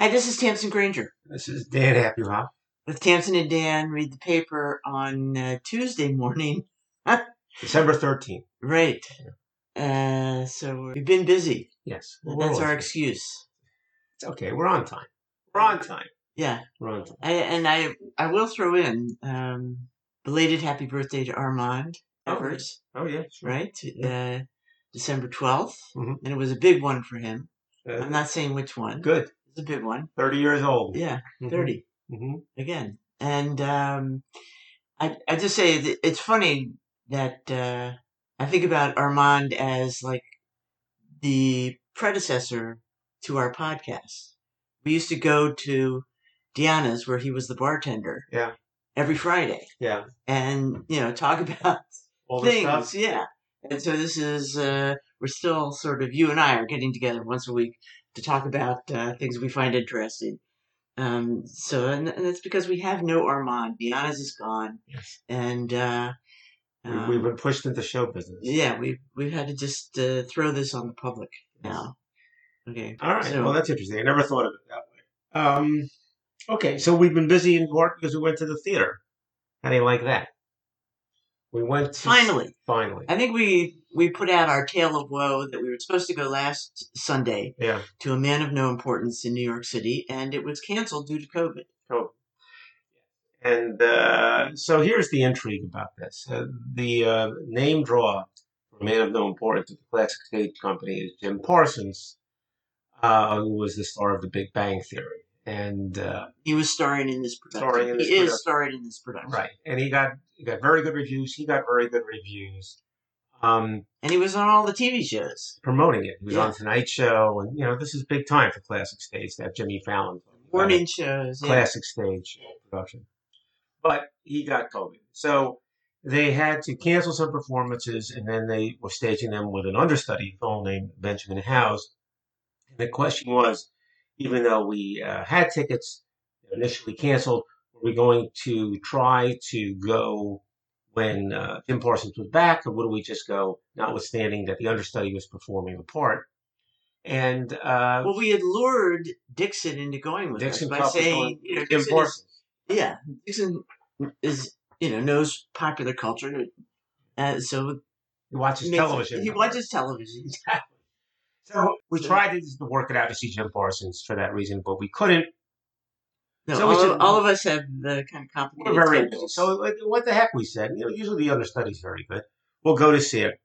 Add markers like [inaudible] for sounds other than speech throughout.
Hi, this is Tamsin Granger. This is Dan Happy Hop. With Tamsin and Dan, read the paper on uh, Tuesday morning. [laughs] December 13th. Right. Uh, so we've been busy. Yes. We're That's our always- excuse. It's okay. We're on time. We're on time. Yeah. We're on time. I, and I I will throw in um, belated happy birthday to Armand Oh, Evers, Oh, yeah. Sure. right? Uh, December 12th. Mhm. And it was a big one for him. Uh, I'm not saying which one. good. It's a big one. 30 years old. Yeah, Mhm. 30. Mhm. again. And um, I I just say that it's funny that uh, I think about Armand as like the predecessor to our podcast. We used to go to Diana's where he was the bartender. Yeah. Every Friday, Yeah. and you know talk [laughs] about All this things. stuff. Yeah. And so this is uh, we're still sort of you and I are getting together once a week to talk about uh, things we find interesting. Um, so and, and that's because we have no Armand. Diana's is gone, Yes. and uh, We- um, We've been pushed into show business. yeah, we we've had to just uh, throw this on the public now. Okay. All right. So- well, that's interesting. I never thought of it that way. Um, okay. So we've been busy in court because we went to the theater. How do you like that? We went to, Finally. Finally. I think we we put out our tale of woe that we were supposed to go last Sunday Yeah. to a man of no importance in New York City, and it was canceled due to COVID. Cool. And uh, so here's the intrigue about this. Uh, the uh, name draw for a man of no importance at the Classic Stage Company is Jim Parsons, uh, who was the star of The Big Bang Theory. And uh, He was starring in this production. Starring in he this is starring in this production. right, and he got he got very good reviews. He got very good reviews. Um, And he was on all the TV shows. promoting it, he was Yeah. on Tonight Show, and you know this is big time for Classic Stage. to have Jimmy Fallon talking about it. Morning shows. Yeah. classic stage production. But he got COVID. So they had to cancel some performances and then they were staging them with an understudy, fellow named Benjamin Howes. And the question was, even though we uh, had tickets initially canceled, were we going to try to go when uh, Jim Parsons was back, or would we just go, notwithstanding that the understudy was performing the part? And uh, Well, we had lured Dixon into going with Dixon us by saying, going- you know, Jim Dixon is, Parsons. yeah, Dixon is, you know, knows popular culture. Uh, so He watches television. He watches television. Exactly. So we tried to, to work it out to see Jim Parsons for that reason, but we couldn't. No, So we all, should- of, all of us have the kind of complicated We're very busy. So what the heck we said? You know, usually the understudy's very good. We'll go to see it.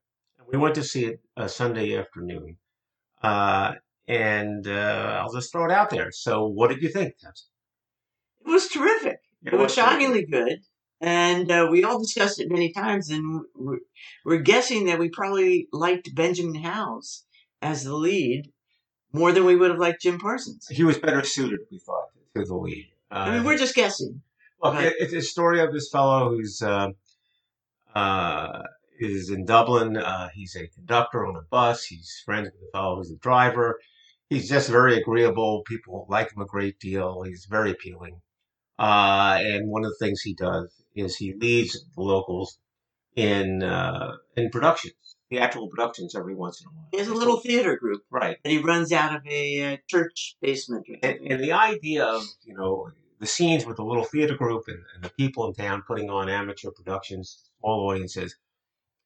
We went to see it uh, Sunday afternoon, uh, and uh, I'll just throw it out there. So, what did you think? Tess? it was terrific. It was shockingly good. And uh, we all discussed it many times, and we're, we're guessing that we probably liked Benjamin Howes as the lead more than we would have liked Jim Parsons. He was better suited, we thought, the lead. Uh, I mean, we're just guessing. Look, Right. it, it's a story of this fellow who's uh, uh, is in Dublin. Uh, he's a conductor on a bus. He's friends with the fellow who's the driver. He's just very agreeable. People like him a great deal. He's very appealing. Uh, and one of the things he does is he leads the locals in uh, in productions, theatrical productions, every once in a while. He has a little theater group right. that he runs out of a uh, church basement. And, and the idea of, you know, the scenes with the little theater group and, and the people in town putting on amateur productions, small audiences,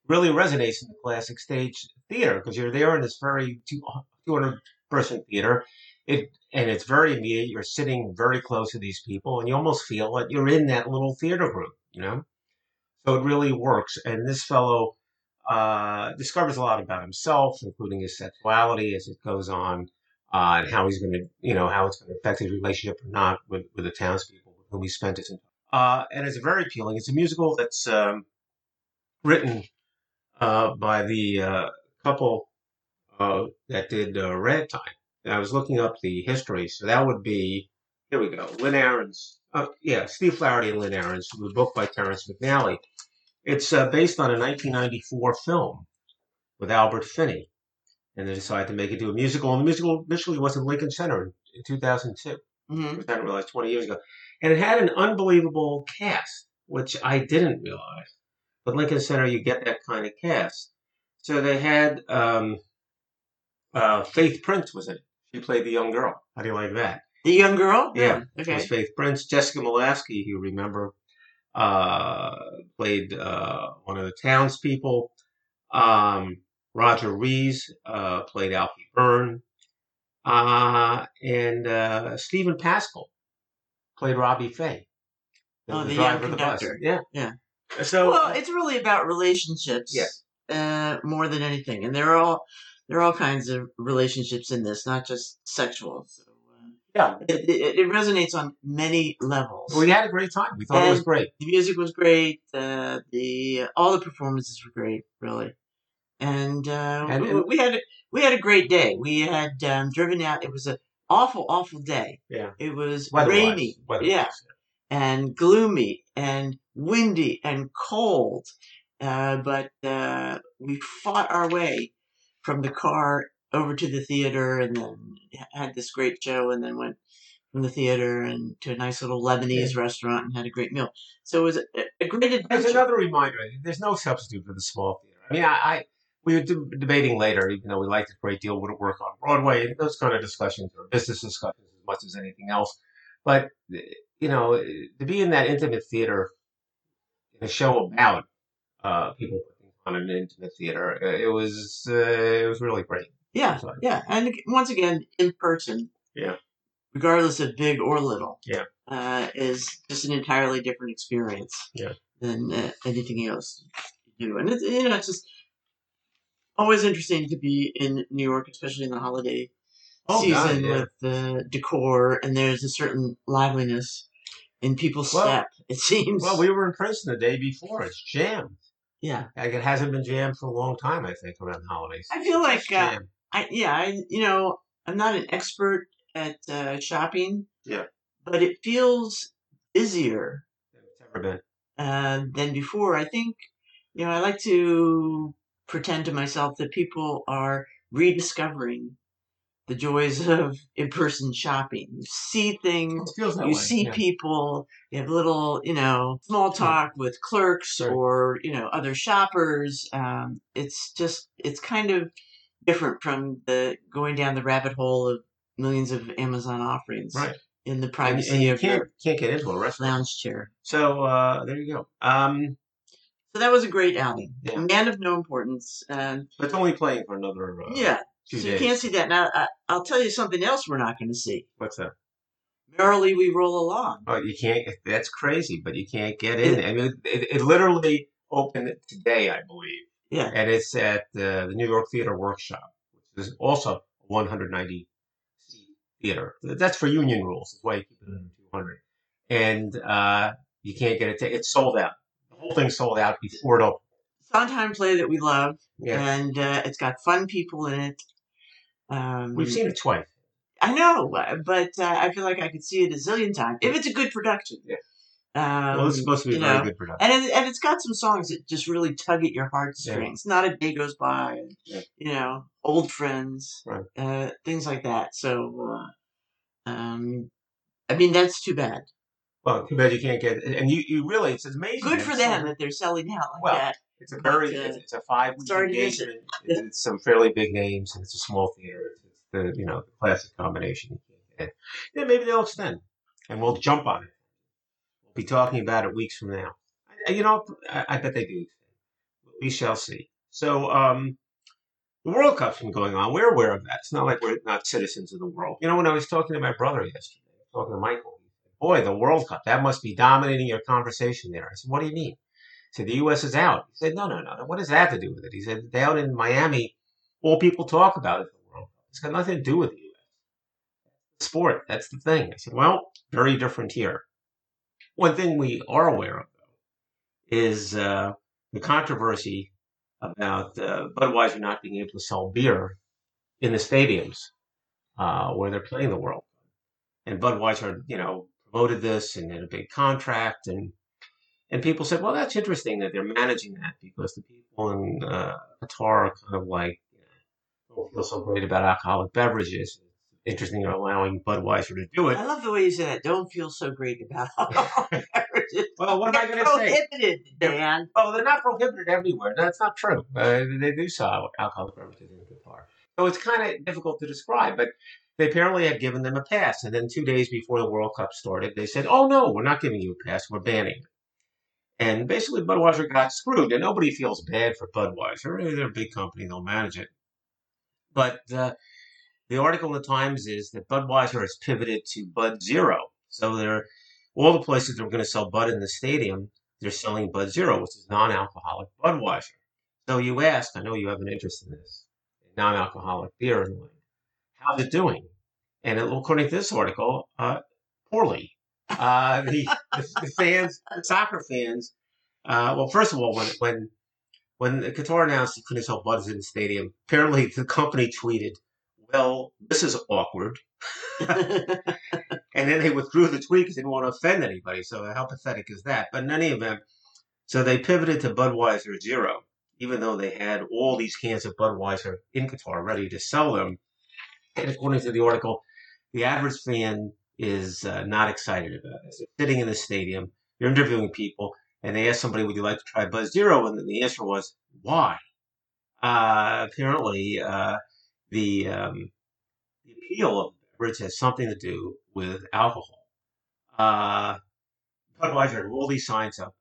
really resonates in the classic stage theater because you're there in this very 200 person theater. It, and it's very immediate. You're sitting very close to these people and you almost feel like you're in that little theater group, you know? So it really works. And this fellow uh, discovers a lot about himself, including his sexuality as it goes on uh, and how he's going to, you know, how it's going to affect his relationship or not with, with the townspeople with whom he spent his entire. Uh, and it's very appealing. It's a musical that's um, written uh, by the uh, couple uh, that did uh, Ragtime. And I was looking up the history, so that would be here we go. Lynn Ahrens, yeah, Steve Flaherty and Lynn Ahrens, the book by Terrence McNally. It's uh, based on a 1994 film with Albert Finney and they decided to make it do a musical. And the musical initially was in Lincoln Center in, in 2002, hmm which I didn't realize 20 years ago. And it had an unbelievable cast, which I didn't realize. But Lincoln Center, you get that kind of cast. So they had um, uh, Faith Prince was in it. She played the young girl. How do you like that? The young girl. Yeah, Okay. was Faith Prince. Jessica Molaskey, you remember, uh, played uh, one of the townspeople. Um, Roger Rees uh, played Alfie Byrne. Uh, and uh, Steven Pasquale played Robbie Fay. Oh, the young conductor. Yeah. Yeah. So, Well, it's really about relationships. Yeah. Uh, more than anything, and there are all there are all kinds of relationships in this, not just sexual. So, uh, yeah, it, it, it resonates on many levels. we had a great time. We thought it was great. the music was great. Uh, the all the performances were great, really, and, uh, And- we, and- we had a- we had a great day. We had um, driven out. It was an awful, awful day. Yeah. It was rainy, yeah, and gloomy and windy and cold. Uh, but uh, we fought our way from the car over to the theater, and then had this great show, and then went from the theater and to a nice little Lebanese restaurant and had a great meal. So it was a, a great There's adventure. another reminder. There's no substitute for the small theater. I mean, I, I we were de- debating later, even though we liked it a great deal, would it work on Broadway? And those kind of discussions are business discussions as much as anything else. But you know, to be in that intimate theater in a show about uh, people on an intimate theater, uh, it was uh, it was really great. Yeah, So- yeah, and once again, in person. Yeah. Regardless of big or little. Yeah. Uh, is just an entirely different experience. Yeah. Than uh, anything else you do, and it's you know it's just always interesting to be in New York, especially in the holiday Oh, God, season yeah. with the decor, and there's a certain liveliness in people's Well- step. [laughs] It seems. Well, we were in Princeton the day before. It's jammed. yeah. Like it hasn't been jammed for a long time. I think around the holidays. I feel like uh. I yeah, I you know, I'm not an expert at uh, shopping. Yeah. But it feels busier been. uh, than before. I think you know, I like to pretend to myself that people are rediscovering the joys [laughs] of in-person shopping. You see things, It feels that you way, see yeah. people, you have little, you know, small talk with clerks Right. or, you know, other shoppers. Um, it's just, it's kind of different from the going down the rabbit hole of millions of Amazon offerings Right. in the And, privacy and you of can't your can't get into a restaurant. lounge chair. So uh, there you go. Um, So that was a great outing. Yeah. A man of no importance. Um, but it's only playing for another uh, yeah. So days. you can't see that. Now, I, I'll tell you something else we're not going to see. What's that? Merrily we roll along. Oh, you can't. That's crazy, but you can't get in. I mean, it, it literally opened today, I believe, Yeah. and it's at uh, the New York Theater Workshop, which is also a 190 seat theater. That's for union rules. That's why you keep it under 200. And uh, you can't get it. ta- It's sold out. The whole thing's sold out before it opens. Sondheim play that we love, Yeah, and uh, it's got fun people in it. Um, we've seen it twice. I know, uh, but uh, I feel like I could see it a zillion times if it's a good production. Yeah. Um, well, it's supposed to be a very know, good production. and it, and it's got some songs that just really tug at your heartstrings. Not a day goes by, and, Yeah. you know, old friends, Right. uh, things like that. So, uh, um, I mean, that's too bad. Well, too bad you can't get it. And you, you really, it's amazing. Good for them so- that they're selling out like Well, that. It's a very, But, uh, it's, it's a five week sorry to miss it. engagement. It's, it's some fairly big names, and it's a small theater. It's, the you know the classic combination. you. Yeah, maybe they'll extend, and we'll jump on it. Be talking about it weeks from now. You know, I, I bet they do. We shall see. So, um, the World Cup's been going on. We're aware of that. It's not like we're not citizens of the world. You know, when I was talking to my brother yesterday, talking to Michael, boy, the World Cup, that must be dominating your conversation there. I said, what do you mean? He said, the U.S. is out. He said, no, no, no. What does that have to do with it? He said, down in Miami, all people talk about Cup. It's got nothing to do with the U.S. Sport, that's the thing. I said, well, very different here. One thing we are aware of, though, is uh, the controversy about uh, Budweiser not being able to sell beer in the stadiums uh, where they're playing the World Cup. And Budweiser, you know, promoted this and had a big contract, and and people said, well, that's interesting that they're managing that because the people in uh, Qatar are kind of like don't feel so great about alcoholic beverages. Interesting they're allowing Budweiser to do it. I love the way you say that. Don't feel so great about. [laughs] Well, what am I going to say? prohibited, Dan. Oh, they're not prohibited everywhere. That's not true. Uh, they do sell alcoholic beverages in Qatar. So it's kind of difficult to describe. But they apparently had given them a pass. And then two days before the World Cup started, they said, oh, no, we're not giving you a pass. We're banning it. And basically, Budweiser got screwed. And nobody feels bad for Budweiser. They're a big company, they'll manage it. But uh, the article in the Times is that Budweiser has pivoted to Bud Zero. So they're all the places that are going to sell Bud in the stadium, they're selling Bud Zero, which is non-alcoholic Budweiser. So you asked, I know you have an interest in this, non-alcoholic beer the land. How's it doing? And it, according to this article, uh, poorly. Uh, the, the, fans, the soccer fans. Uh, well, first of all, when when when Qatar announced he couldn't sell Bud in the stadium, apparently the company tweeted, "Well, this is awkward." and then they withdrew the tweet because they didn't want to offend anybody. So how pathetic is that? But in any event, so they pivoted to Budweiser Zero, even though they had all these cans of Budweiser in Qatar ready to sell them. And according to the article, the average fan is uh, not excited about it. So sitting in the stadium, you're interviewing people, and they ask somebody, "Would you like to try Bud Zero?" And the answer was, "Why?" Uh, apparently, uh, the um, the appeal of the beverage has something to do with alcohol. Uh, Budweiser had all these signs up.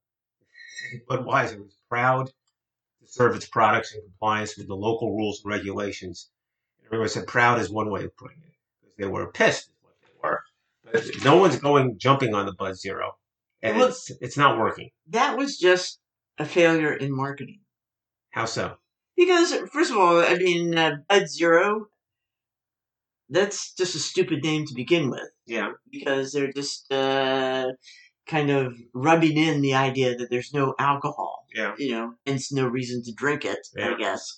[laughs] Budweiser was proud to serve its products in compliance with the local rules and regulations. And everyone said proud is one way of putting it because they were pissed, is what they were. But no one's going jumping on the Bud Zero, and Well, it's it's not working. that was just a failure in marketing. How so? Because, first of all, I mean, uh, Bud Zero, that's just a stupid name to begin with. Yeah, Because they're just uh, kind of rubbing in the idea that there's no alcohol, yeah, you know, hence no reason to drink it, Yeah. I guess.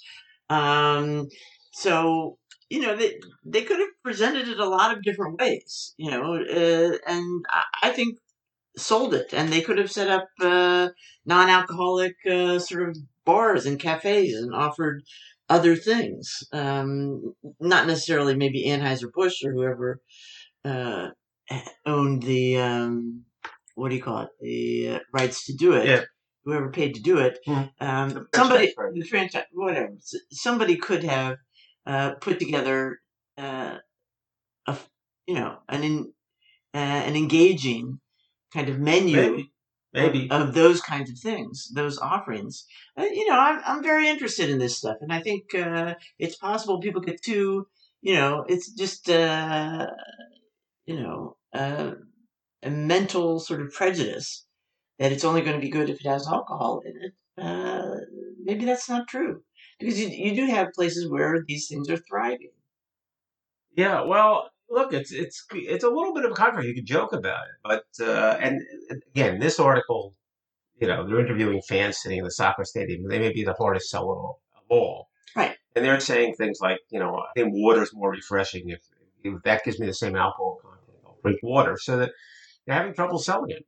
Um, so, you know, they, they could have presented it a lot of different ways, you know, uh, and I, I think sold it. And they could have set up uh, non alcoholic uh, sort of bars and cafes and offered other things. Um, not necessarily maybe Anheuser-Busch or whoever uh, owned the, um, what do you call it, the uh, rights to do it. Yeah. Whoever paid to do it. Mhm. Um, somebody, right. the franchise, whatever. Somebody could have uh, put together, uh, a, you know, an in, uh, an engaging kind of menu Maybe. maybe. of those kinds of things, those offerings. Uh, you know, I'm I'm very interested in this stuff, and I think uh, it's possible people get too, you know, it's just uh, you know a mental sort of prejudice that it's only going to be good if it has alcohol in it. Uh, maybe that's not true because you you do have places where these things are thriving. Yeah, well, look, it's it's it's a little bit of a controversy. You can joke about it, but uh, and again, this article, you know, they're interviewing fans sitting in the soccer stadium. They may be the hardest seller of all, Right. And they're saying things like, you know, I think water's more refreshing if, if that gives me the same alcohol content. I'll drink water, so that they're having trouble selling it.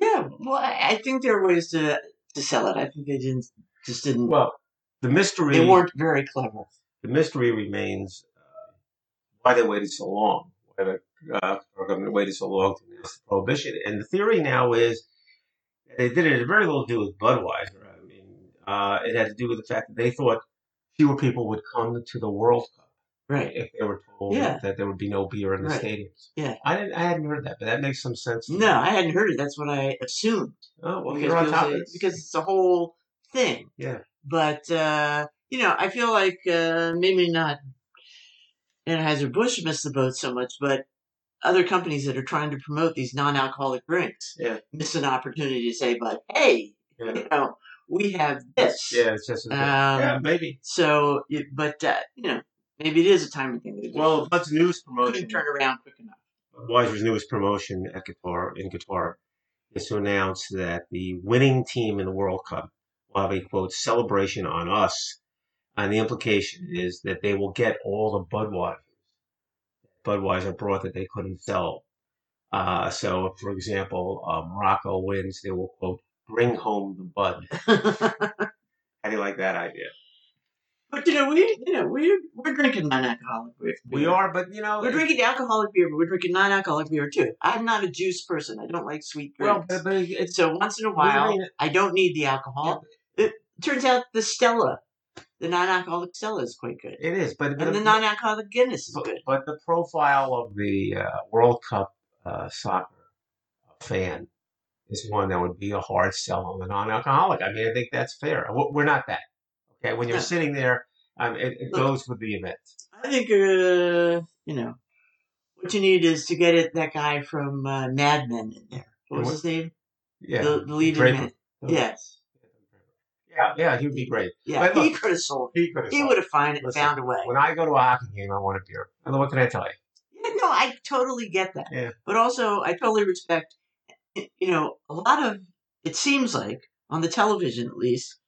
Yeah, well, I, think there are ways to to sell it. I think they didn't just didn't. Well, the mystery they weren't very clever. the mystery remains why they waited so long, why the uh, government waited so long to announce the prohibition. And the theory now is that they did it. Had very little to do with Budweiser. I mean, uh, it had to do with the fact that they thought fewer people would come to the World Cup Right. if they were told Yeah. that there would be no beer in the Right. stadiums. Yeah. I didn't. I hadn't heard that, but that makes some sense. No, I hadn't heard it. That's what I assumed. Oh well, because, you're on because it- because it's a whole thing. Yeah. But uh, you know, I feel like uh, maybe not Anheuser Busch missed the boat so much, but other companies that are trying to promote these non-alcoholic drinks Yeah. miss an opportunity to say, "But hey, yeah. you know, we have this." yeah, it's just. Um, yeah, maybe. So, but uh, you know, maybe it is a timing thing. Well, Bud's news couldn't promotion. turn around quick enough. Weiser's newest promotion at Qatar in Qatar is to announce that the winning team in the World Cup will have a quote celebration on us, and the implication is that they will get all the Budweisers Budweiser brought that they couldn't sell. Uh, so, for example, uh, Morocco wins, they will quote bring home the Bud. [laughs] How do you like that idea? But you know, we you know we're we're drinking non-alcoholic beer. We are, but you know, We're drinking alcoholic beer, but we're drinking non-alcoholic beer too. I'm not a juice person. I don't like sweet well, drinks. but, but it's so once in a What do you while? I don't need the alcohol. It turns out the Stella the non-alcoholic Stella is quite good, It is, but, but and the non-alcoholic Guinness is but, good. but the profile of the uh, World Cup uh, soccer fan is one that would be a hard sell on the non-alcoholic. I mean, I think that's fair. We're not that. Okay, when you're No. sitting there, um, it, it Look. goes with the event. I think uh, you know what you need is to get it that guy from uh, Mad Men in there. What was What? his name? Yeah, the, the lead in Draper. Mad. Yes. Yeah, yeah, he would be great. Yeah, But he could have sold. He could have. He would have find, Listen, found a way. When I go to a hockey game, I want a beer. And what can I tell you? Yeah, no, I totally get that. Yeah. But also, I totally respect, you know, a lot of, it seems like, on the television at least,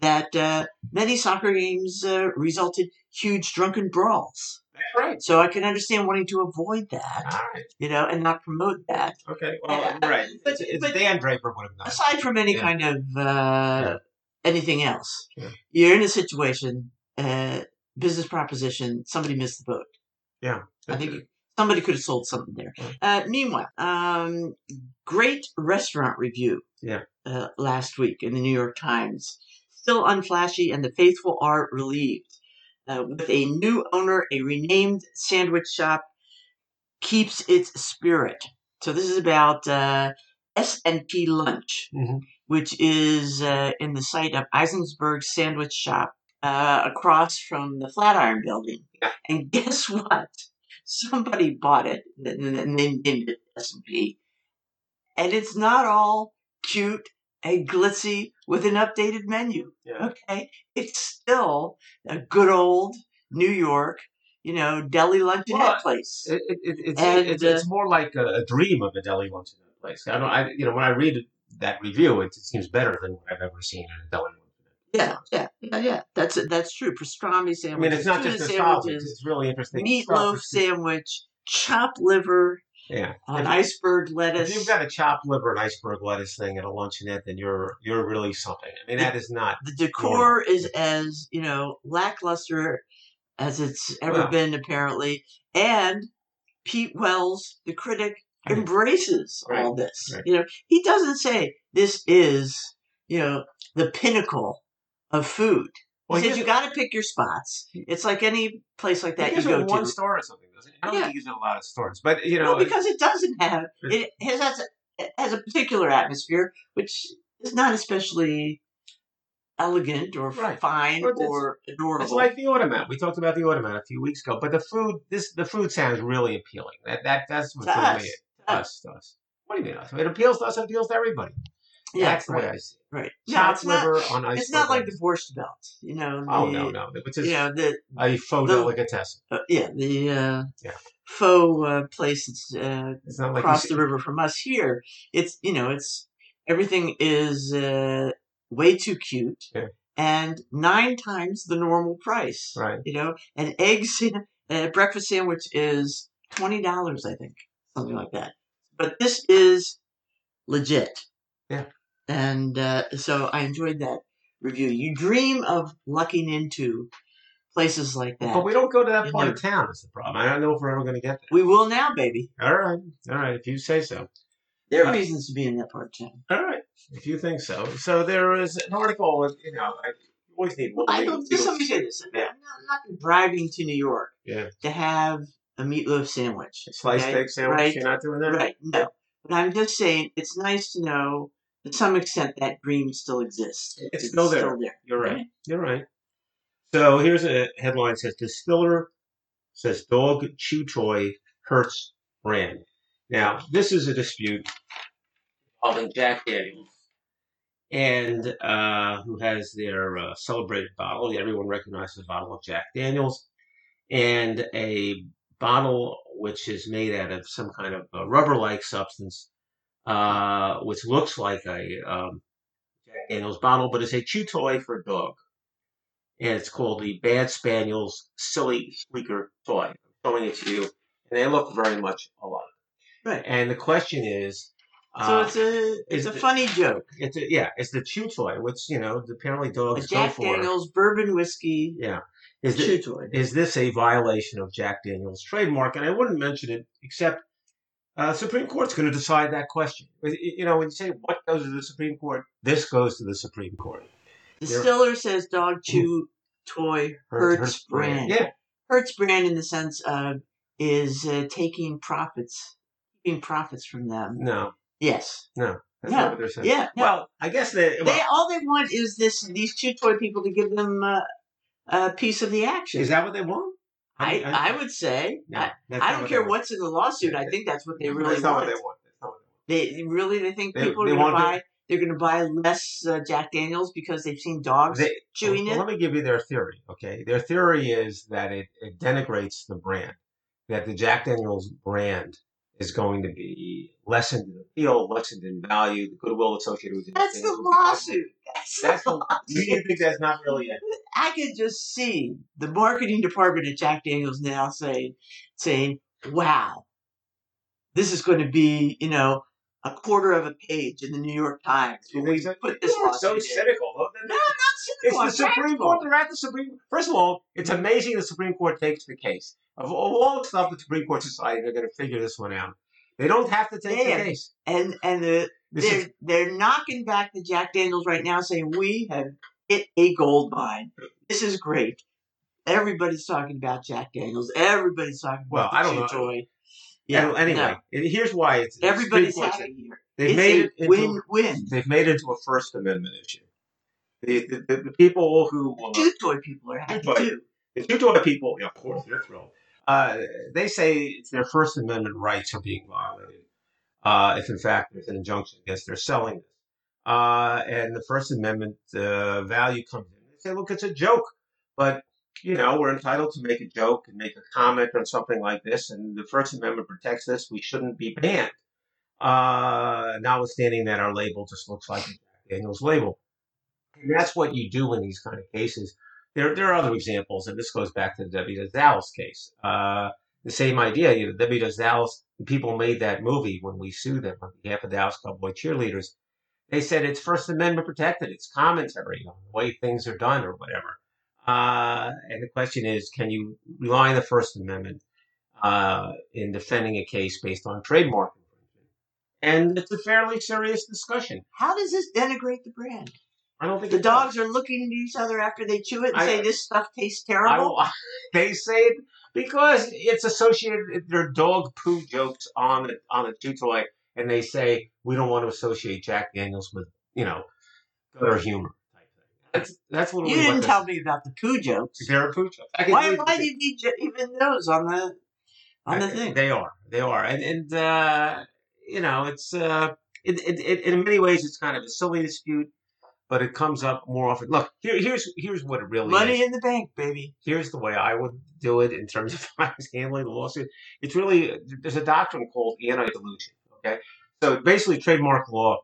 that uh, many soccer games uh, resulted huge drunken brawls. That's right. So I can understand wanting to avoid that, right. you know, and not promote that. Okay. Well, Yeah, right. but- it's, it's but- Dan Draper would have done. Aside from any Yeah. kind of uh, anything else, Yeah. you're in a situation, uh, business proposition, somebody missed the boat. Yeah. I think it. somebody could have sold something there. Yeah. Uh, meanwhile, um, great restaurant review Yeah. uh, last week in the New York Times. Still unflashy, and the faithful are relieved. Uh, with a new owner, a renamed sandwich shop keeps its spirit. So this is about uh, S&P Lunch, Mhm. Which is uh, in the site of Eisenberg's Sandwich Shop uh, across from the Flatiron Building. Yeah. [laughs] And guess what? Somebody bought it and and they named it S&P. And it's not all cute and glitzy with an updated menu. Yeah. Okay. It's still a good old New York, you know, deli luncheonette Well, place. It, it, it, it's, And, it's, uh, it's more like a, a dream of a deli luncheonette place. I don't. I you know when I read that review, it, it seems better than what I've ever seen in a deli yeah, yeah, yeah, yeah. That's that's true. Pastrami sandwich. I mean, it's not just nostalgia. It's, really interesting. meatloaf sandwich, chopped liver Yeah. on If- iceberg If lettuce. you've got a chopped liver and iceberg lettuce thing at a luncheonette, then you're you're really something. I mean, that is not. the decor is as you know lackluster as it's ever Well. been apparently and pete wells the critic Right. embraces all this Right. you know he doesn't say this is you know the pinnacle of food Well, he says you got to pick your spots it's like any place like that you go it one to store or something, doesn't? I don't Yeah. think he gives it a lot of stores, but you know, no, because it doesn't have it has, has, a, it has a particular atmosphere which is not especially elegant or Right. fine it's- or adorable It's like the automat. We talked about the automat a few weeks ago, but the food, this the food sounds really appealing. That that that's what To us. me. Us, to us. What do you mean us? It appeals to us. It appeals to everybody. Yeah, that's the way I see it. right. Yeah, it's not. on ice. It's not like the Borscht Belt, you know. The, Oh no, no, which is You know the a faux the- delicatessen. uh, yeah the uh, Yeah. faux uh, place that's uh, It's not like across the river from us here. It's you know it's everything is uh, way too cute Yeah. and nine times the normal price. Right. You know, an egg a breakfast sandwich is twenty dollars, I think, something like that. But this is legit. Yeah. And uh, so I enjoyed that review. You dream of lucking into places like that. But we don't go to that You part know. of town. Is the problem? I don't know if we're ever going to get there. We will now, baby. All right, all right. If you say so. There are Uh, reasons to be in that part of town. All right. If you think so. So there is an article. You know, I always need more. I don't. Just let me say this. I'm not, I'm not driving to New York Yeah. to have a meatloaf sandwich. A Sliced okay? egg sandwich. Right. You're not doing that. Right. No. But I'm just saying it's nice to know to some extent that dream still exists. It's still there. there. You're right. You're right. So here's a headline says distiller says dog chew toy hurts brand. Now this is a dispute involving Jack Daniels and uh, who has their uh, celebrated bottle. Everyone recognizes the bottle of Jack Daniels and a bottle which is made out of some kind of uh, rubber-like substance, uh, which looks like a um, Jack Daniels bottle, but it's a chew toy for a dog. And it's called the Bad Spaniels Silly Squeaker Toy. I'm showing it to you, and they look very much alike. Right. And the question is, So uh, it's a it's a the- funny joke. it's a, yeah, it's the chew toy, which you know apparently A dogs for. Jack Daniels bourbon whiskey Yeah, is chew toy. is this a violation of Jack Daniels' trademark? And I wouldn't mention it except uh, Supreme Court's going to decide that question. You know, when you say what goes to the Supreme Court, this goes to the Supreme Court. Distiller says dog chew toy hurts, Hertz, Hertz brand. Yeah, hurts brand in the sense of is uh, taking profits, keeping profits from them. no, Yes. No. That's Yeah, not what they're saying. Yeah. no. Well, I guess they. they all they want is this these two toy people to give them uh, a piece of the action. is that what they want? I, I would say. No, I, I don't what care what's in the lawsuit. I think that's what they really That's not want. what they want. That's not what they want. They really they think They- people they are going to buy they're going to buy less uh, Jack Daniels because they've seen dogs They- chewing well, it. Let me give you their theory. Okay, their theory is that it, it denigrates the brand. That the Jack Daniel's brand is going to be lessened in appeal, lessened in value. The goodwill associated with it. That's the lawsuit. That's, That's the the. You think that's not really it? I could just see the marketing department at Jack Daniels now saying, saying, "Wow, this is going to be, you know, a quarter of a page in the New York Times when we put this You're so in." cynical. No, I'm not cynical. It's the Supreme. Court. They're at the Supreme. First of all, it's amazing the Supreme Court takes the case. Of, all the stuff the Supreme Court decided, they're going to figure this one out. They don't have to take the case. and and the, they're is they're knocking back the Jack Daniels right now, saying we have hit a gold mine. This is great. Everybody's talking about Jack Daniels. Everybody's talking about Well, I don't know. Yeah. Anyway, no. here's why it's everybody's happy here. They've it's made it into win-win. they've made it into a First Amendment issue. The, the, the, the people who uh, Chew toy people are happy too. the two toy people, yeah, of course, they're thrilled. Uh, they say it's their First Amendment rights are being violated uh, if, in fact, there's an injunction against their selling this. Uh, and the First Amendment uh, value comes in. They say, look, it's a joke, but you know we're entitled to make a joke and make a comment on something like this, and the First Amendment protects this. We shouldn't be banned. Uh, notwithstanding that our label just looks like Daniels label. And that's what you do in these kind of cases. There, there are other examples, and this goes back to the Does Dallas case. Uh, the same idea, you know, Does Dallas, people made that movie when we sued them on behalf of the Dallas Cowboy cheerleaders. They said it's First Amendment protected. It's commentary on the way things are done or whatever. Uh, and the question is, can you rely on the First Amendment uh, in defending a case based on trademark infringement? And it's a fairly serious discussion. How does this denigrate the brand? I don't think The it does. dogs are looking at each other after they chew it and I- say this stuff tastes terrible. will, [laughs] they say it because it's associated. They're dog poo jokes on the on the chew toy, and they say we don't want to associate Jack Daniels with you know gutter humor type thing. That's that's what you we didn't tell me about the poo jokes. They're poo jokes. Why, read why the- do you need ju- even those on the on the I- thing? They are. They are. And and uh, you know, it's uh, it, it, it, in many ways it's kind of a silly dispute, but it comes up more often. Look, here, here's here's what it really is Money is. in the bank, baby. Here's the way I would do it in terms of how I was handling the lawsuit. It's really there's a doctrine called anti-dilution. Okay, so basically, trademark law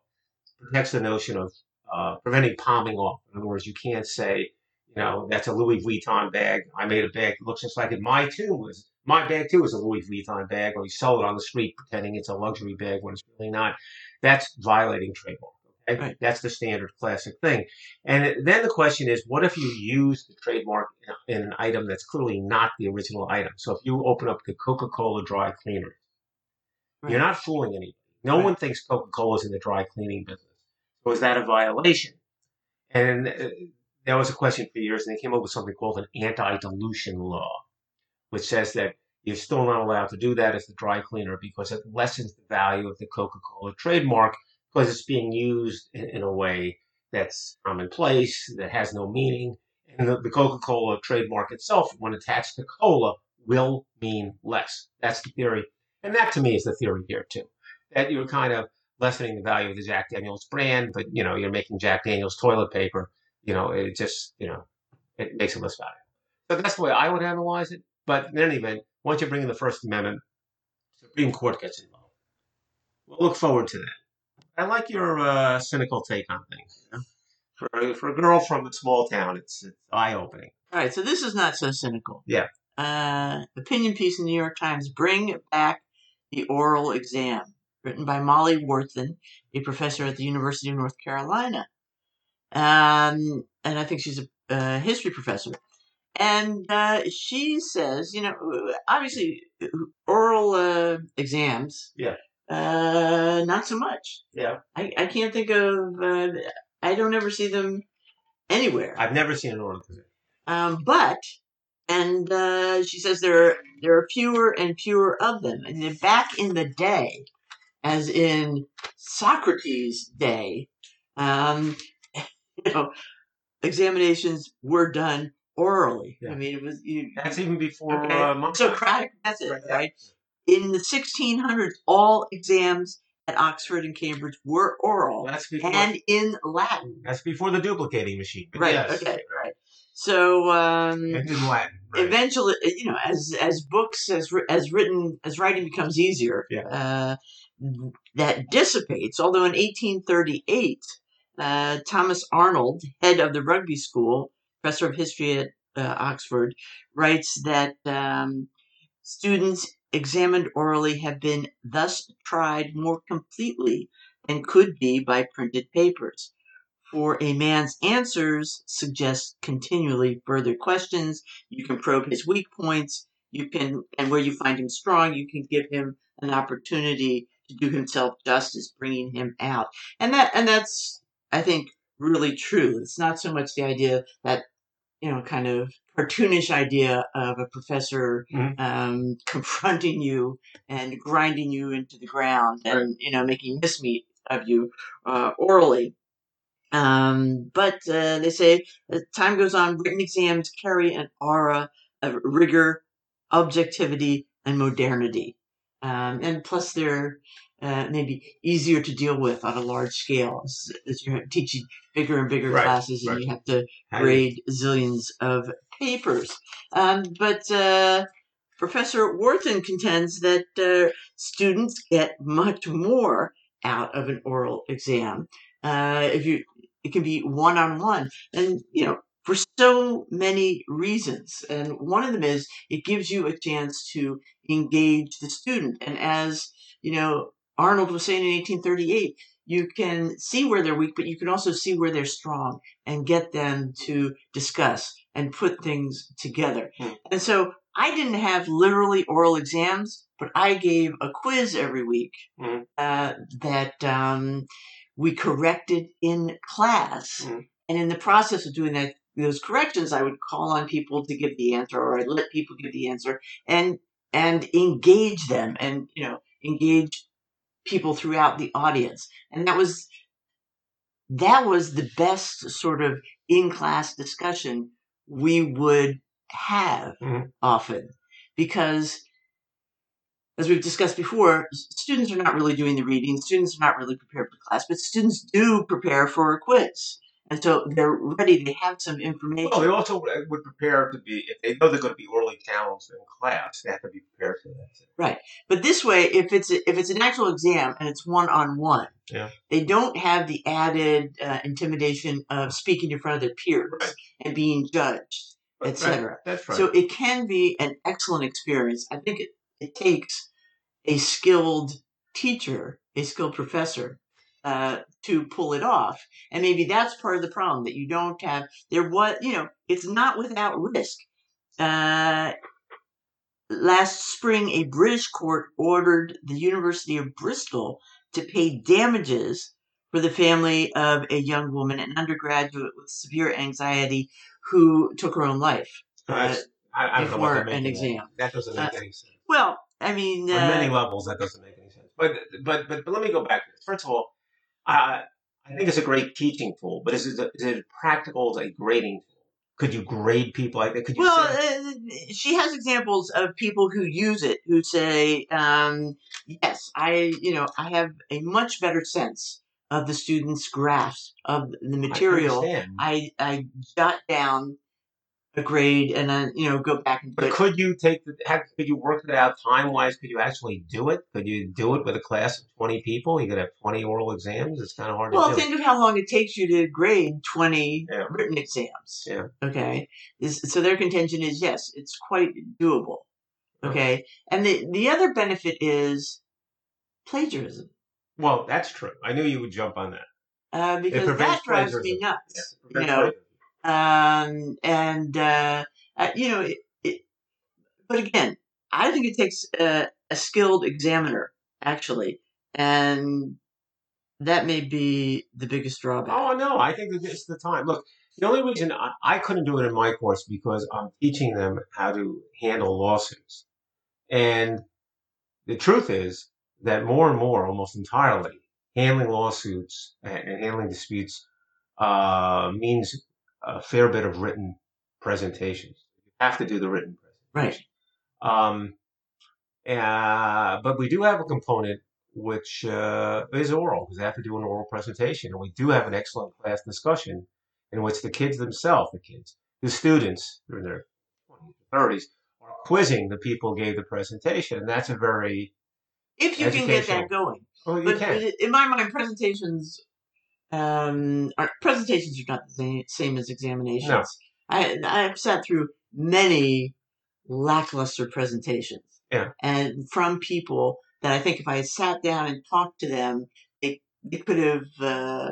protects the notion of uh, preventing palming off. In other words, you can't say, you know, that's a Louis Vuitton bag. I made a bag that looks just like it. My too was my bag too is a Louis Vuitton bag, or you sell it on the street pretending it's a luxury bag when it's really not. That's violating trademark. Okay, Right. that's the standard classic thing. And then the question is, what if you use the trademark in, in an item that's clearly not the original item? So if you open up the Coca-Cola dry cleaner, you're not fooling anybody. No Right. one thinks Coca-Cola is in the dry cleaning business. So is that a violation? And uh, that was a question for years, and they came up with something called an anti-dilution law, which says that you're still not allowed to do that as the dry cleaner because it lessens the value of the Coca-Cola trademark because it's being used in, in a way that's commonplace, that has no meaning. And the, the Coca-Cola trademark itself, when attached to cola, will mean less. That's the theory. And that to me is the theory here too. That you're kind of lessening the value of the Jack Daniels brand, but you know, you're making Jack Daniels toilet paper. You know, it just, you know, it makes it less valuable. So that's the way I would analyze it. But in any event, once you bring in the First Amendment, Supreme Court gets involved. We'll look forward to that. I like your uh, cynical take on things. You know? For, for a girl from a small town, it's, it's eye opening. All right, so this is not so cynical. Yeah. Uh, opinion piece in the New York Times: Bring it back the oral exam, written by Molly Worthen, a professor at the University of North Carolina, um, and I think she's a, uh history professor. And uh, she says, you know, obviously, oral uh, exams. Yeah. Uh, not so much. Yeah. I, I can't think of. Uh, I don't ever see them anywhere. I've never seen an oral exam. Um, but and uh, she says there are, there are fewer and fewer of them. And then back in the day, as in Socrates' day, um, [laughs] you know, examinations were done orally. Yeah. I mean, it was you, That's even before Okay. uh, Socratic method, Right. right? In the 1600s, all exams at Oxford and Cambridge were oral before. and in Latin. that's before the duplicating machine. Right. yes. Okay. So um, And in Latin. Right. eventually, you know, as as books as as written as writing becomes easier, Yeah. uh, that dissipates. Although in 1838, uh, Thomas Arnold, head of the rugby school, professor of history at uh, Oxford, writes that um, students examined orally have been thus tried more completely than could be by printed papers. For a man's answers suggest continually further questions. You can probe his weak points. You can, and where you find him strong, you can give him an opportunity to do himself justice, bringing him out. And that, and that's, I think, really true. It's not so much the idea that, you know, kind of cartoonish idea of a professor Mhm. um, [laughs] confronting you and grinding you into the ground and, you know, making mismeat of you uh, orally. Um, but uh, they say as time goes on, written exams carry an aura of rigor, objectivity, and modernity. Um, and plus, they're uh, maybe easier to deal with on a large scale as, as you're teaching bigger and bigger Right, classes and right. you have to grade zillions of papers. Um, but uh, Professor Worthen contends that uh, students get much more out of an oral exam. Uh, if you, it can be one on one, and you know for so many reasons. And one of them is it gives you a chance to engage the student. And as you know, Arnold was saying in 1838, you can see where they're weak, but you can also see where they're strong and get them to discuss and put things together. Hmm. And so I didn't have literally oral exams, but I gave a quiz every week Hmm. uh, that um, we corrected in class. Hmm. And in the process of doing that, those corrections, I would call on people to give the answer, or I'd let people give the answer, and and engage them, and you know, engage people throughout the audience. And that was that was the best sort of in class discussion we would have Mhm. often because as we've discussed before students are not really doing the reading students are not really prepared for class but students do prepare for a quiz and so they're ready they have some information Well, they also uh, would prepare to be if they know they're going to be orally challenged in class. They have to be prepared for that. Right. But this way, if it's a, if it's an actual exam and it's one on one, Yeah. they don't have the added uh, intimidation of speaking in front of their peers Right. and being judged, Right, etc. That's right. So it can be an excellent experience. I think it, it takes a skilled teacher, a skilled professor, uh, to pull it off. And maybe that's part of the problem that you don't have. There was, you know, it's not without risk. Uh, last spring, a British court ordered the University of Bristol to pay damages for the family of a young woman, an undergraduate with severe anxiety, who took her own life. That's- I, I don't know what before an exam. That doesn't make Uh, any sense. Well, I mean, On many uh, levels, that doesn't make any sense. But but but, but let me go back. to this. First of all, I I think it's a great teaching tool, but is it, is it practical as a grading tool? Could you grade people like that? Could you well, say, uh, she has examples of people who use it who say, um, "Yes, I, you know, I have a much better sense of the student's grasp of the material. understand. I, I jot down a grade and then you know go back and But could you take the? Have, could you work it out time wise? Could you actually do it? Could you do it with a class of twenty people? You could have twenty oral exams. It's kind of hard Well, to do. It. Well think of how long it takes you to grade 20 Yeah. written exams. Yeah. Okay. Is, so their contention is yes, it's quite doable. Okay. And the, the other benefit is plagiarism. well, that's true. I knew you would jump on that. Uh, because that drives me nuts. Yeah. You know, um, and, uh, uh, you know, it, it, but again, I think it takes a, a skilled examiner, actually. And that may be the biggest drawback. Oh no, I think that it's the time. Look, The only reason I, I couldn't do it in my course because I'm teaching them how to handle lawsuits. And the truth is that more and more, almost entirely, handling lawsuits and, and handling disputes uh, means a fair bit of written presentations. You have to do the written presentation. Right. Um, uh, but we do have a component which uh, is oral because they have to do an oral presentation, and we do have an excellent class discussion in which the kids themselves, the kids, the students, they're in their 20s, 30s, are quizzing the people who gave the presentation, and that's a very If you can get that going. well, you But can. in my mind, presentations, um, are, presentations are not the same, same as examinations. No. I I've sat through many lackluster presentations. Yeah. And from people that I think if I had sat down and talked to them, they they could have uh,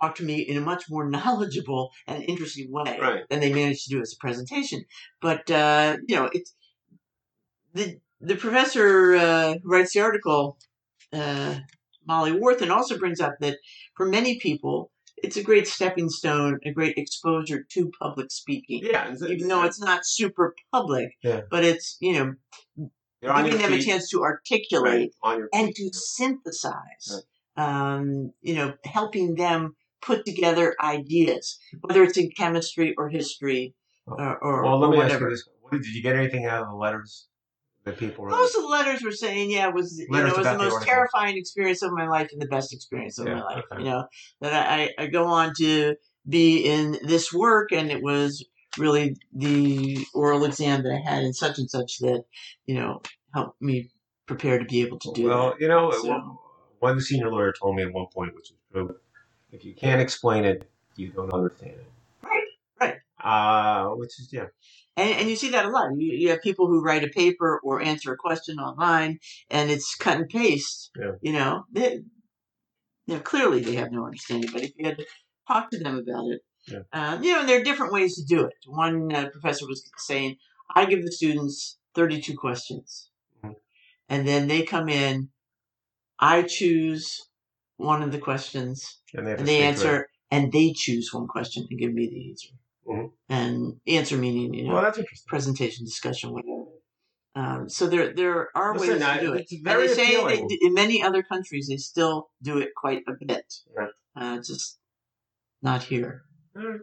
talked to me in a much more [laughs] knowledgeable and interesting way Right. than they managed to do as a presentation. But uh, you know, it's the the professor uh, who writes the article, uh, Molly Worthen, also brings up that for many people, it's a great stepping stone, a great exposure to public speaking. Yeah, and Even though it's not super public, Yeah. but it's you know giving them a chance to articulate right, and to synthesize. Um, you know, helping them put together ideas, whether it's in chemistry or history or, or, Well, let or me ask whatever. you this: what, Did you get anything out of the letters that people? Most of the letters were saying, yeah, it was you know, it was the the most article. terrifying experience of my life and the best experience of Yeah, my life. okay. You know that I, I go on to be in this work, and it was really the oral exam that I had in such and such that you know helped me prepare to be able to do it. well, that. you know, So- one senior lawyer told me at one point, which is true: if you can't explain it, you don't understand it. Right, right. Uh, which is yeah, And, and you see that a lot. You, you have people who write a paper or answer a question online, and it's cut and paste. Yeah. You know, they, you know, clearly they have no understanding. But if you had to talk to them about it, Yeah. uh, you know, and there are different ways to do it. One uh, professor was saying, "I give the students thirty-two questions, Mhm. and then they come in. I choose one of the questions, and they, and they stick to it. answer, and they choose one question and give me the answer. Mhm. And answer meaning, you know, Well, that's interesting. presentation, discussion, whatever. Um, so there there are Listen, ways I- to do it. And very they say in many other countries they still do it quite a bit. Yeah. Uh, just not here. Alright.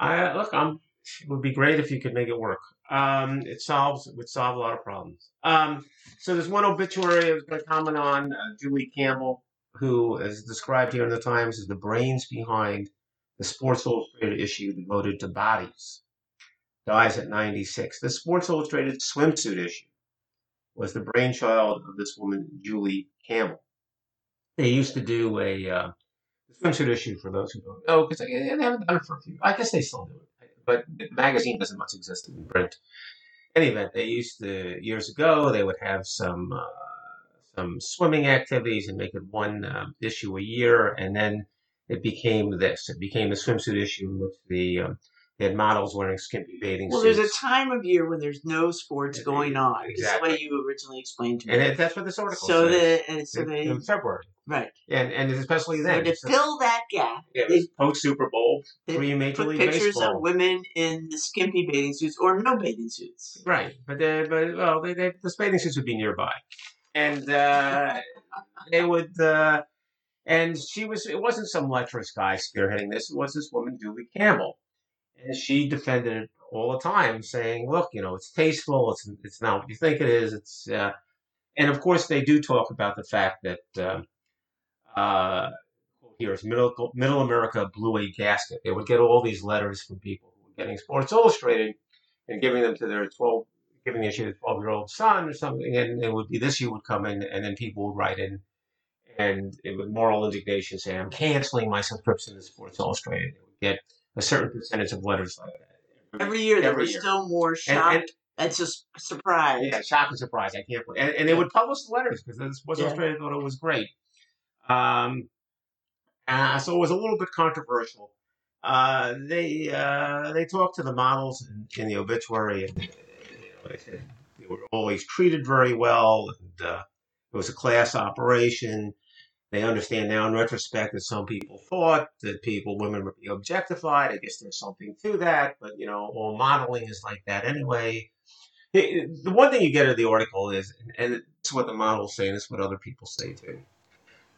I look, I'm. It would be great if you could make it work. Um, it solves it would solve a lot of problems. Um, so there's one obituary I was going to comment on uh, Julie Campbell, who is described here in the Times as the brains behind the Sports Illustrated issue devoted to bodies. Dies at 96. The Sports Illustrated swimsuit issue was the brainchild of this woman, Julie Campbell. They used to do a uh, swimsuit issue for those who don't know, because they, they haven't done it for a few. I guess they still do it, but the magazine doesn't much exist in print. Any event, they used to years ago. They would have some uh, some swimming activities and make it one um, issue a year, and then it became this. It became the swimsuit issue with the um, they had models wearing skimpy bathing suits. Well, there's a time of year when there's no sports Yeah, going on. It's the exactly. way you originally explained to me. and it, that's what this article so says. the and so in, they in February, right. and and especially So then. to So- fill that gap, yeah, it was post Super Bowl, they pre Major put League pictures Baseball. of women in the skimpy bathing suits or no bathing suits. Right, but they, but well, they, they, the bathing suits would be nearby, and uh, they would. Uh, and she was. It wasn't some lecherous guy spearheading this. It was this woman, Julie Campbell, and she defended it all the time, saying, "Look, you know, it's tasteful. It's it's not what you think it is. It's." Uh, and of course, they do talk about the fact that. Um, uh, Here's middle middle America blew a gasket. They would get all these letters from people who were getting Sports Illustrated and giving them to their twelve giving the issue to twelve year old son or something, and it would be this issue would come in, and then people would write in, and it would moral indignation say, "I'm canceling my subscription to Sports Illustrated." They would get a certain percentage of letters like that Every year there was still more shock and and, just surprise. yeah, shock and surprise. I can't believe, and, and they would publish the letters because Sports Yeah. Illustrated thought it was great. Um, uh, so it was a little bit controversial. Uh, they uh, they talked to the models in, in the obituary, and you know, they said they were always treated very well, and uh, it was a class operation. They understand now in retrospect that some people thought that people, women would be objectified. I guess there's something to that, but you know, all modeling is like that anyway. The one thing you get out of the article is, and it's what the models say, and it's what other people say too.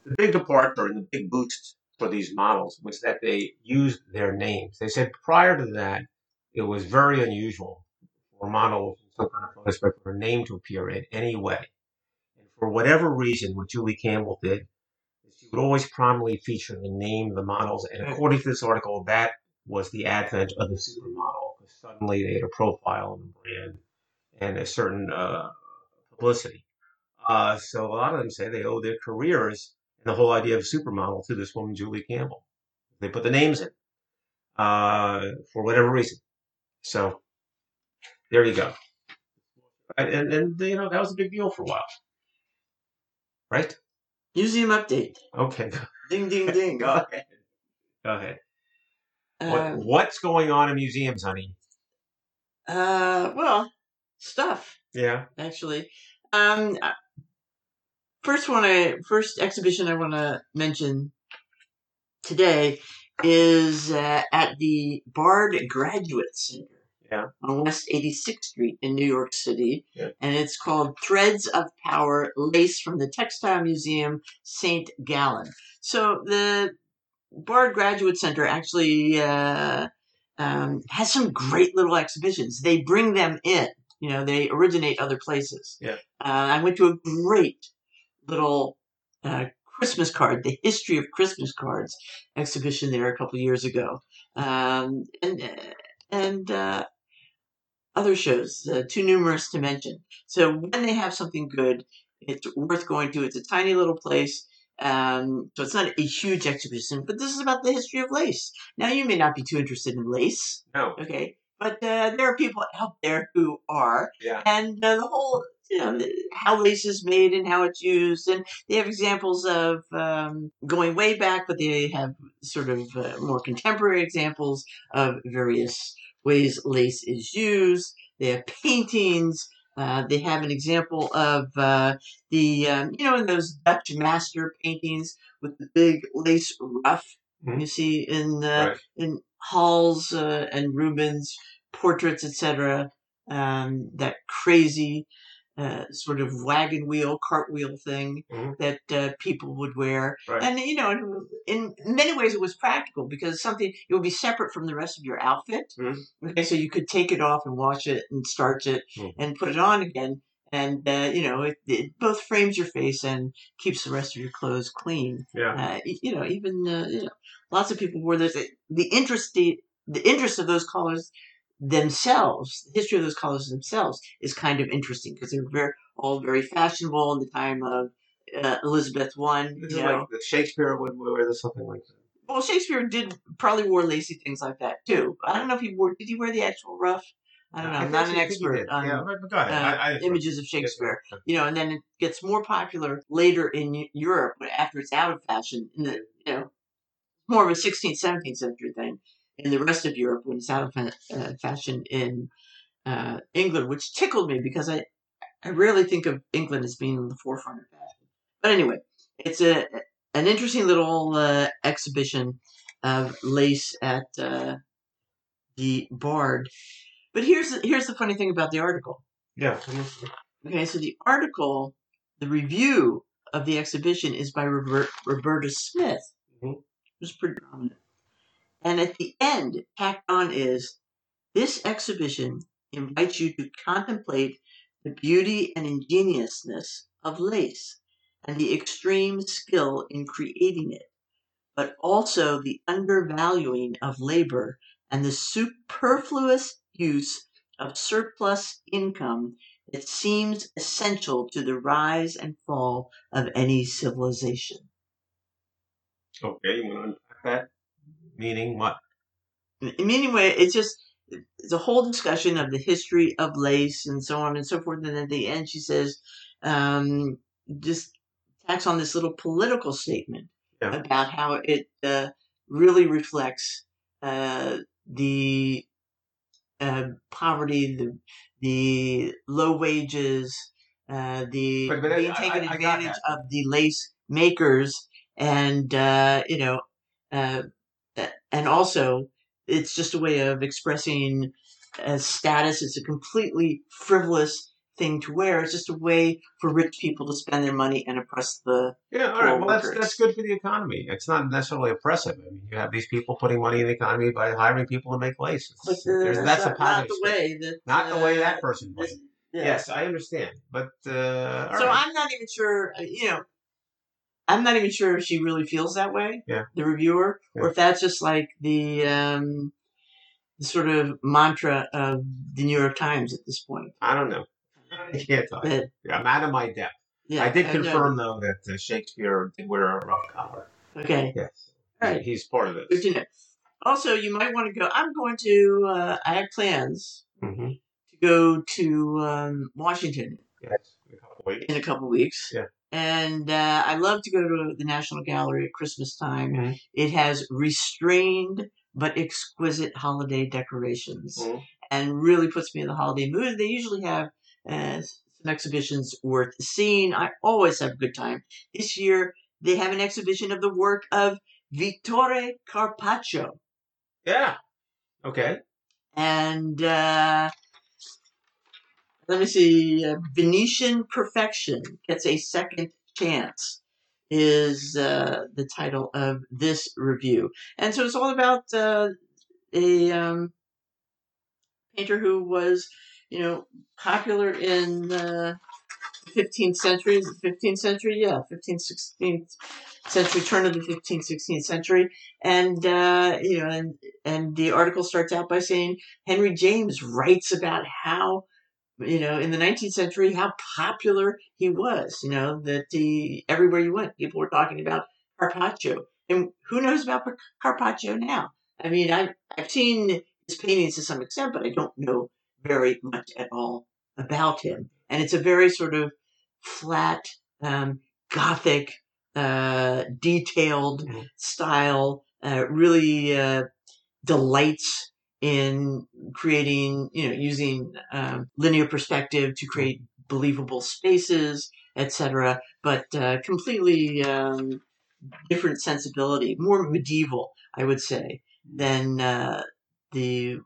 The big departure and the big boost for these models was that they used their names. They said prior to that, it was very unusual for models in some kind of for a name to appear in any way. And for whatever reason, what Julie Campbell did she would always prominently feature the name of the models. And according to this article, that was the advent of the supermodel. Suddenly they had a profile and a brand and a certain uh, publicity. Uh, so a lot of them say they owe their careers and the whole idea of supermodel to this woman, Julie Campbell. They put the names in uh, for whatever reason. So there you go. And, and, and, you know, that was a big deal for a while. Right? Museum update. Okay. Ding, ding, ding. [laughs] Go ahead. Go ahead. What, Uh, what's going on in museums, honey? uh, well, stuff Yeah. actually. Um, first one, I first exhibition I want to mention today is uh, at the Bard Graduate Center. Yeah. On West 86th Street in New York City. Yeah. And it's called Threads of Power Lace from the Textile Museum, St. Gallen. So the Bard Graduate Center actually uh, um, has some great little exhibitions. They bring them in. You know, they originate other places. Yeah. Uh, I went to a great little uh, Christmas card, the history of Christmas cards exhibition there a couple of years ago, um, and uh, and uh, other shows, uh, too numerous to mention. So when they have something good, it's worth going to. It's a tiny little place. Um, so it's not a huge exhibition, but this is about the history of lace. Now you may not be too interested in lace, No. okay, but uh, there are people out there who are, Yeah. and uh, the whole you know how lace is made and how it's used, and they have examples of um, going way back, but they have sort of uh, more contemporary examples of various ways lace is used. They have paintings. Uh, they have an example of uh, the um, you know in those Dutch master paintings with the big lace ruff Mhm. you see in uh, Right. in Hals uh, and Rubens portraits, etc. Um, that crazy uh, sort of wagon wheel, cartwheel thing Mhm. that uh, people would wear, Right. and you know, in many ways it was practical because something it would be separate from the rest of your outfit. Mhm. Okay, so you could take it off and wash it and starch it Mhm. and put it on again. And uh, you know, it, it both frames your face and keeps the rest of your clothes clean Yeah. uh, you know, even uh, you know, lots of people wore this. The interest, the, the interest of those colors themselves, the history of those colors themselves, is kind of interesting because they're very, all very fashionable in the time of uh, Elizabeth I. This You is know, like that Shakespeare would wear something like that. well, Shakespeare did probably wore lacy things like that too. I don't know if he wore. Did he wear the actual ruff? I don't know. I'm not an I expert on yeah, but but go ahead. uh, I, I, images of Shakespeare. you know, and then it gets more popular later in Europe after it's out of fashion. In the you know, more of a 16th, 17th century thing in the rest of Europe when it's out of fa- uh, fashion in uh, England, which tickled me because I I rarely think of England as being on the forefront of fashion. But anyway, it's a an interesting little uh, exhibition of lace at uh, the Bard. But here's the, here's the funny thing about the article. Yeah. Okay, so the article, the review of the exhibition is by Robert, Roberta Smith, Mhm. who's pretty prominent. And at the end, tacked on is this exhibition invites you to contemplate the beauty and ingeniousness of lace and the extreme skill in creating it, but also the undervaluing of labor and the superfluous use of surplus income that seems essential to the rise and fall of any civilization. Okay, you want to unpack that? Meaning what? In any way, it's just the whole discussion of the history of lace and so on and so forth. And at the end, she says, um, just tacks on this little political statement Yeah. about how it uh, really reflects uh, the uh, poverty, the the low wages, uh, the But- but being taken I- I advantage of the lace makers and uh, you know, uh, and also it's just a way of expressing a status. It's a completely frivolous thing to wear. It's just a way for rich people to spend their money and oppress the. Yeah, all right. Well, that's workers. that's good for the economy. It's not necessarily oppressive. I mean, you have these people putting money in the economy by hiring people to make laces. But uh, There's- that's, that's a not, not positive. the way that. Not the way uh, that person this- yeah. Yes, I understand, but uh, So right. I'm not even sure, uh, you know, I'm not even sure if she really feels that way, Yeah. the reviewer, Yeah. or if that's just like the, um, the sort of mantra of the New York Times at this point. I don't know. I can't tell you. But I'm out of my depth. yeah, I did know. confirm though that uh, Shakespeare did wear a ruff collar. Okay, Yes, All right. he's part of good this. to know. Also, you might want to go. I'm going to. Uh, I have plans Mm-hmm. to go to um, Washington Yes, in a couple weeks. in a couple weeks. Yeah. And uh, I love to go to the National Gallery at Christmas time. Mhm. It has restrained but exquisite holiday decorations Mhm. and really puts me in the holiday mood. They usually have uh, some exhibitions worth seeing. I always have a good time. This year, they have an exhibition of the work of Vittore Carpaccio. Yeah. Okay. And uh, let me see, uh, Venetian Perfection gets a second chance is uh, the title of this review. And so it's all about uh, a um, painter who was, you know, popular in the 15th century. 15th century? Yeah, 15th, 16th century, turn of the 15th, 16th century. And, uh, you know, and, and the article starts out by saying Henry James writes about how, you know, in the 19th century, how popular he was, you know, that he, everywhere you went, people were talking about Carpaccio. And who knows about Carpaccio now? I mean, I've, I've seen his paintings to some extent, but I don't know very much at all about him. And it's a very sort of flat, um, gothic, uh, detailed Mhm. style, uh, really uh, delights in creating, you know, using um, linear perspective to create believable spaces, etc. But uh, completely um, different sensibility, more medieval, I would say, than uh, the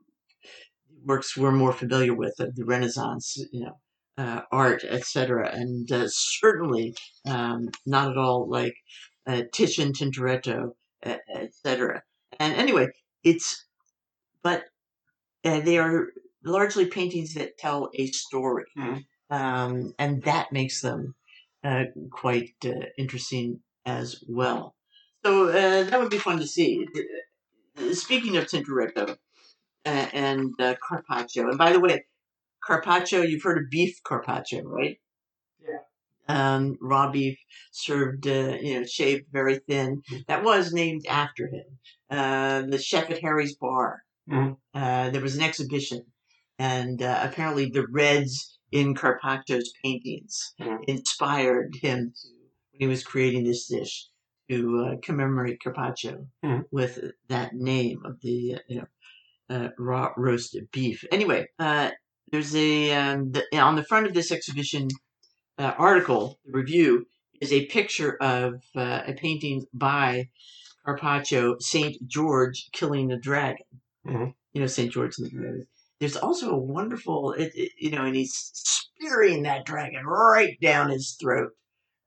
works we're more familiar with of the Renaissance, you know, uh, art, etc. And uh, certainly um, not at all like uh, Titian, Tintoretto, etc. And anyway, it's but uh, they are largely paintings that tell a story, Mhm. um, and that makes them uh, quite uh, interesting as well. So uh, that would be fun to see. Uh, Speaking of Tintoretto uh, and uh, Carpaccio, and by the way, Carpaccio, you've heard of beef carpaccio, right? Yeah. Um, raw beef served, uh, you know, shaved very thin. That was named after him. Uh, the chef at Harry's Bar. Mhm. Uh, there was an exhibition, and uh, apparently the reds in Carpaccio's paintings Mhm. inspired him to when he was creating this dish to uh, commemorate Carpaccio Mhm. with that name of the uh, you know uh, raw roasted beef. Anyway, uh, there's a um, the, on the front of this exhibition uh, article, the review is a picture of uh, a painting by Carpaccio, Saint George killing a dragon. Mhm. You know, Saint George and the dragon. There's also a wonderful, it, it- you know, and he's spearing that dragon right down his throat.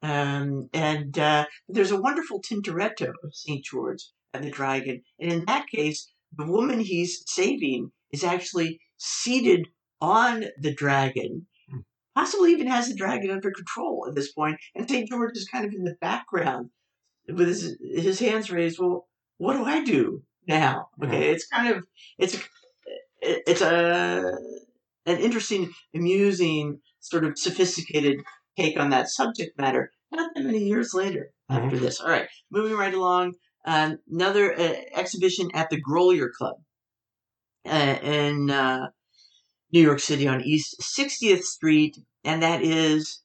Um, and uh, there's a wonderful Tintoretto of Saint George and the dragon, and in that case, the woman he's saving is actually seated on the dragon, Hmm. possibly even has the dragon under control at this point, and St. George is kind of in the background with his, his hands raised. Well, what do I do now? Okay, it's kind of it's a it's a an interesting, amusing, sort of sophisticated take on that subject matter. Not that many years later after this. All right, moving right along. Um, another uh, exhibition at the Grolier Club uh, in uh, New York City on East 60th Street, and that is,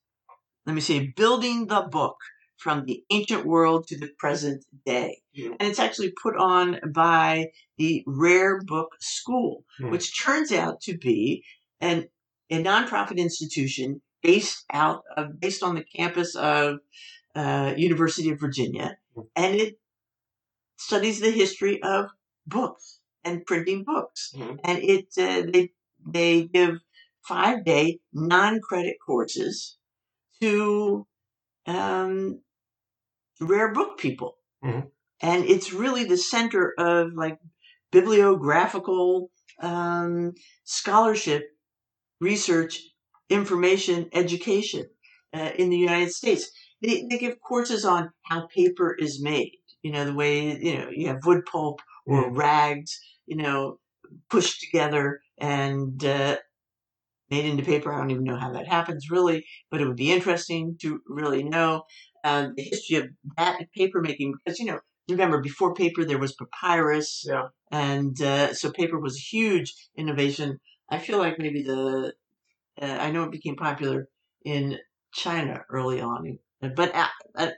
let me see, Building the Book from the Ancient World to the Present Day. Yeah. And it's actually put on by the Rare Book School, Hmm. which turns out to be an, a nonprofit institution based out of, based on the campus of uh, University of Virginia. Hmm. and it studies the history of books and printing books. Mhm. And it uh, they they give five day non credit courses to um, rare book people, Mhm. and it's really the center of like bibliographical um, scholarship, research, information, education uh, in the United States. They, they give courses on how paper is made. You know the way you know you have wood pulp or rags. You know pushed together and uh, made into paper. I don't even know how that happens really, but it would be interesting to really know uh, the history of that paper making because you know remember before paper there was papyrus Yeah. and uh, so paper was a huge innovation. I feel like maybe the uh, I know it became popular in China early on, but uh, uh,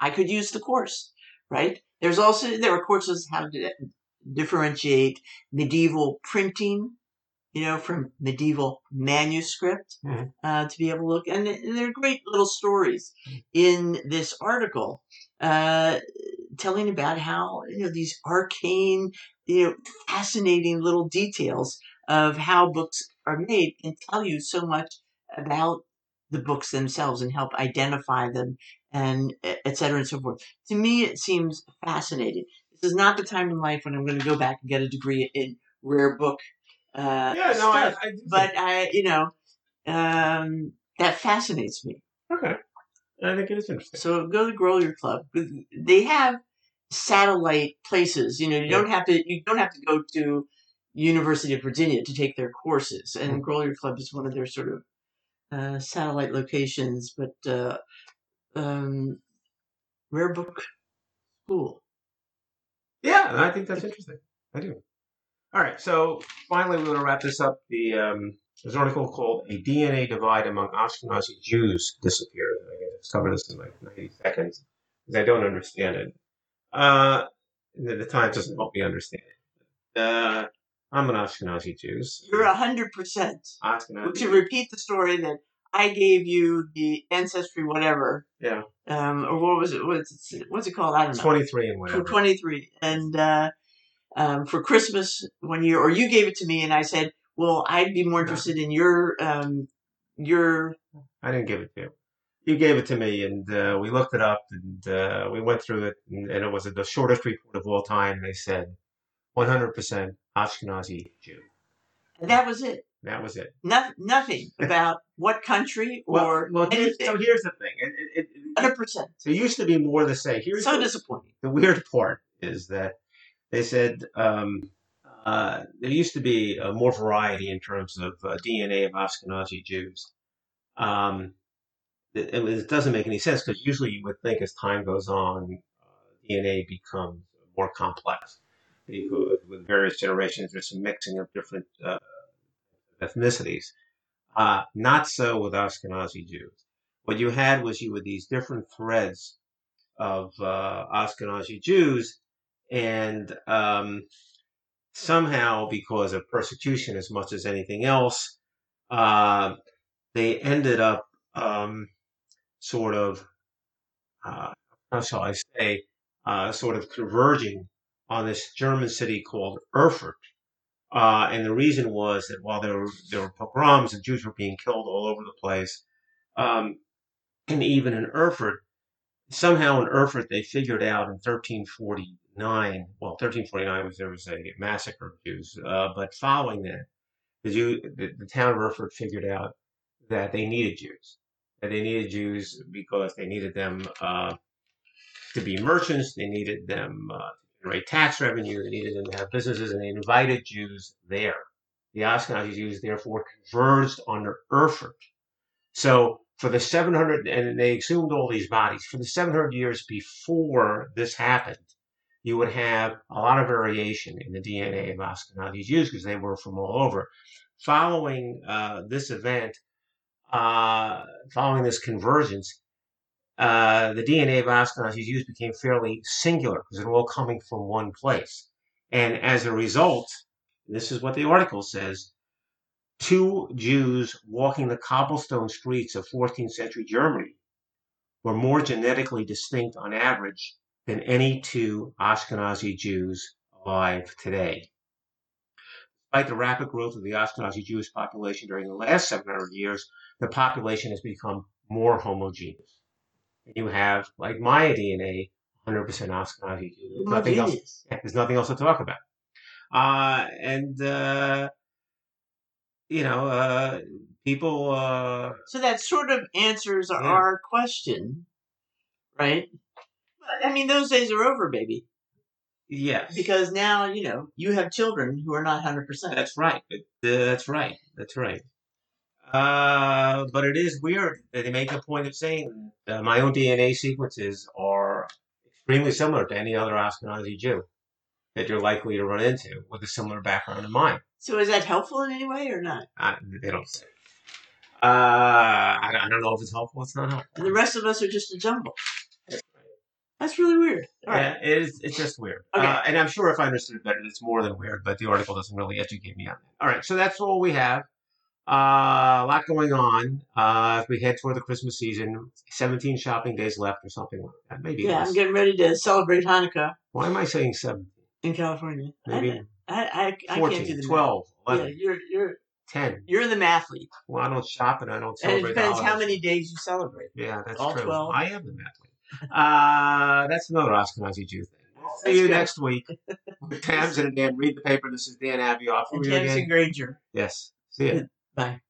I could use the course, right? There's also there are courses how to differentiate medieval printing, you know, from medieval manuscript Mhm. uh, to be able to look. And, and there are great little stories in this article uh, telling about how you know these arcane, you know, fascinating little details of how books are made can tell you so much about the books themselves and help identify them and et cetera and so forth. To me, it seems fascinating. This is not the time in life when I'm going to go back and get a degree in rare book uh, Yeah, no, I, stuff. I do but I, you know, um, that fascinates me. okay. I think it is interesting. So go to Grolier Club. They have satellite places. You know, you Yeah. don't have to. You don't have to go to University of Virginia to take their courses. And Grolier Club is one of their sort of uh, satellite locations. But uh, um, Rare Book School. Yeah, I think that's interesting. I do. All right, so finally, we're going to wrap this up. The um, there's an article called "A DNA Divide Among Ashkenazi Jews Disappears." I can just cover this in like 90 seconds because I don't understand it. Uh, the, the Times doesn't help me understand it. Uh, I'm an Ashkenazi Jew. You're a hundred percent. Ashkenazi. To repeat the story that I gave you the ancestry, whatever, Yeah, um, or what was it? What's it, what's it called? I don't know. 23 and for whatever. 23 and uh, um, for christmas one year or you gave it to me and i said well i'd be more interested in your um, your I didn't give it to you. You gave it to me, and uh, we looked it up, and uh, we went through it, and, and it was the shortest report of all time. They said 100% Ashkenazi Jew. and that was it That was it. no, nothing [laughs] about what country or well, here's, so here's the thing. It, 100% so it used to be more the same. Here's so the, disappointing the weird part is that they said um, uh, there used to be uh, more variety in terms of uh, DNA of Ashkenazi Jews. Um, it, it doesn't make any sense because usually you would think as time goes on, uh, DNA becomes more complex. With various generations, there's some mixing of different uh, ethnicities. Uh, not so with Ashkenazi Jews. What you had was you had these different threads of uh, Ashkenazi Jews, and um, somehow, because of persecution as much as anything else, uh, they ended up um, sort of, uh, how shall I say, uh, sort of converging on this German city called Erfurt. Uh, and the reason was that while there were, there were pogroms and Jews were being killed all over the place, um, and even in Erfurt, somehow in Erfurt they figured out in 1349, well, 1349 was there was a massacre of Jews, uh, but following that, the, Jew, the, the town of Erfurt figured out that they needed Jews. That they needed Jews because they needed them uh, to be merchants, they needed them uh, to generate tax revenue, they needed them to have businesses, and they invited Jews there. The Ashkenazi Jews therefore converged under Erfurt. So for the 700, and they exhumed all these bodies, for the 700 years before this happened, you would have a lot of variation in the DNA of Ashkenazi Jews because they were from all over. Following uh, this event, uh, following this convergence, uh, the DNA of Ashkenazi Jews became fairly singular because they're all coming from one place. And as a result, this is what the article says, two Jews walking the cobblestone streets of 14th century Germany were more genetically distinct on average than any two Ashkenazi Jews alive today. Despite the rapid growth of the Ashkenazi Jewish population during the last 700 years, the population has become more homogeneous. And You have, like my DNA, 100% Ashkenazi Jews. There's nothing else. Yeah, there's nothing else to talk about. Uh, and, uh, you know, uh, people, uh, So that sort of answers Yeah. our question, right? I mean, those days are over, baby. yes. Because now, you know, you have children who are not 100%. That's right. It- uh, that's right. That's right. Uh, but it is weird that they make a point of saying that uh, my own DNA sequences are extremely similar to any other Ashkenazi Jew that you're likely to run into with a similar background in mine. So is that helpful in any way or not? I, they don't say. Uh, I, don't- I don't know if it's helpful. It's not And helpful. the rest of us are just a jumble. That's really weird. All right. Yeah, it is, it's just weird. Okay. Uh, and I'm sure if I understood it better, it's more than weird, but the article doesn't really educate me on that. All right, so that's all we have. Uh, a lot going on. Uh, as we head toward the Christmas season, 17 shopping days left or something like that. Maybe Yeah. I'm getting ready to celebrate Hanukkah Why am I saying 17? in California. Maybe I, I, I, I 14, can't do the 12, math. 11, Yeah, you're you're 10. you're the mathlete, Well, I don't shop and I don't and celebrate it depends the how many days you celebrate. Yeah, that's all true. 12. I am the athlete. Uh, that's another Ashkenazi Jew thing. We'll see That's you good. next week [laughs] with Tams and Dan. Read the paper. This is Dan Abioff. And you Granger. Yes. See you. [laughs] Bye.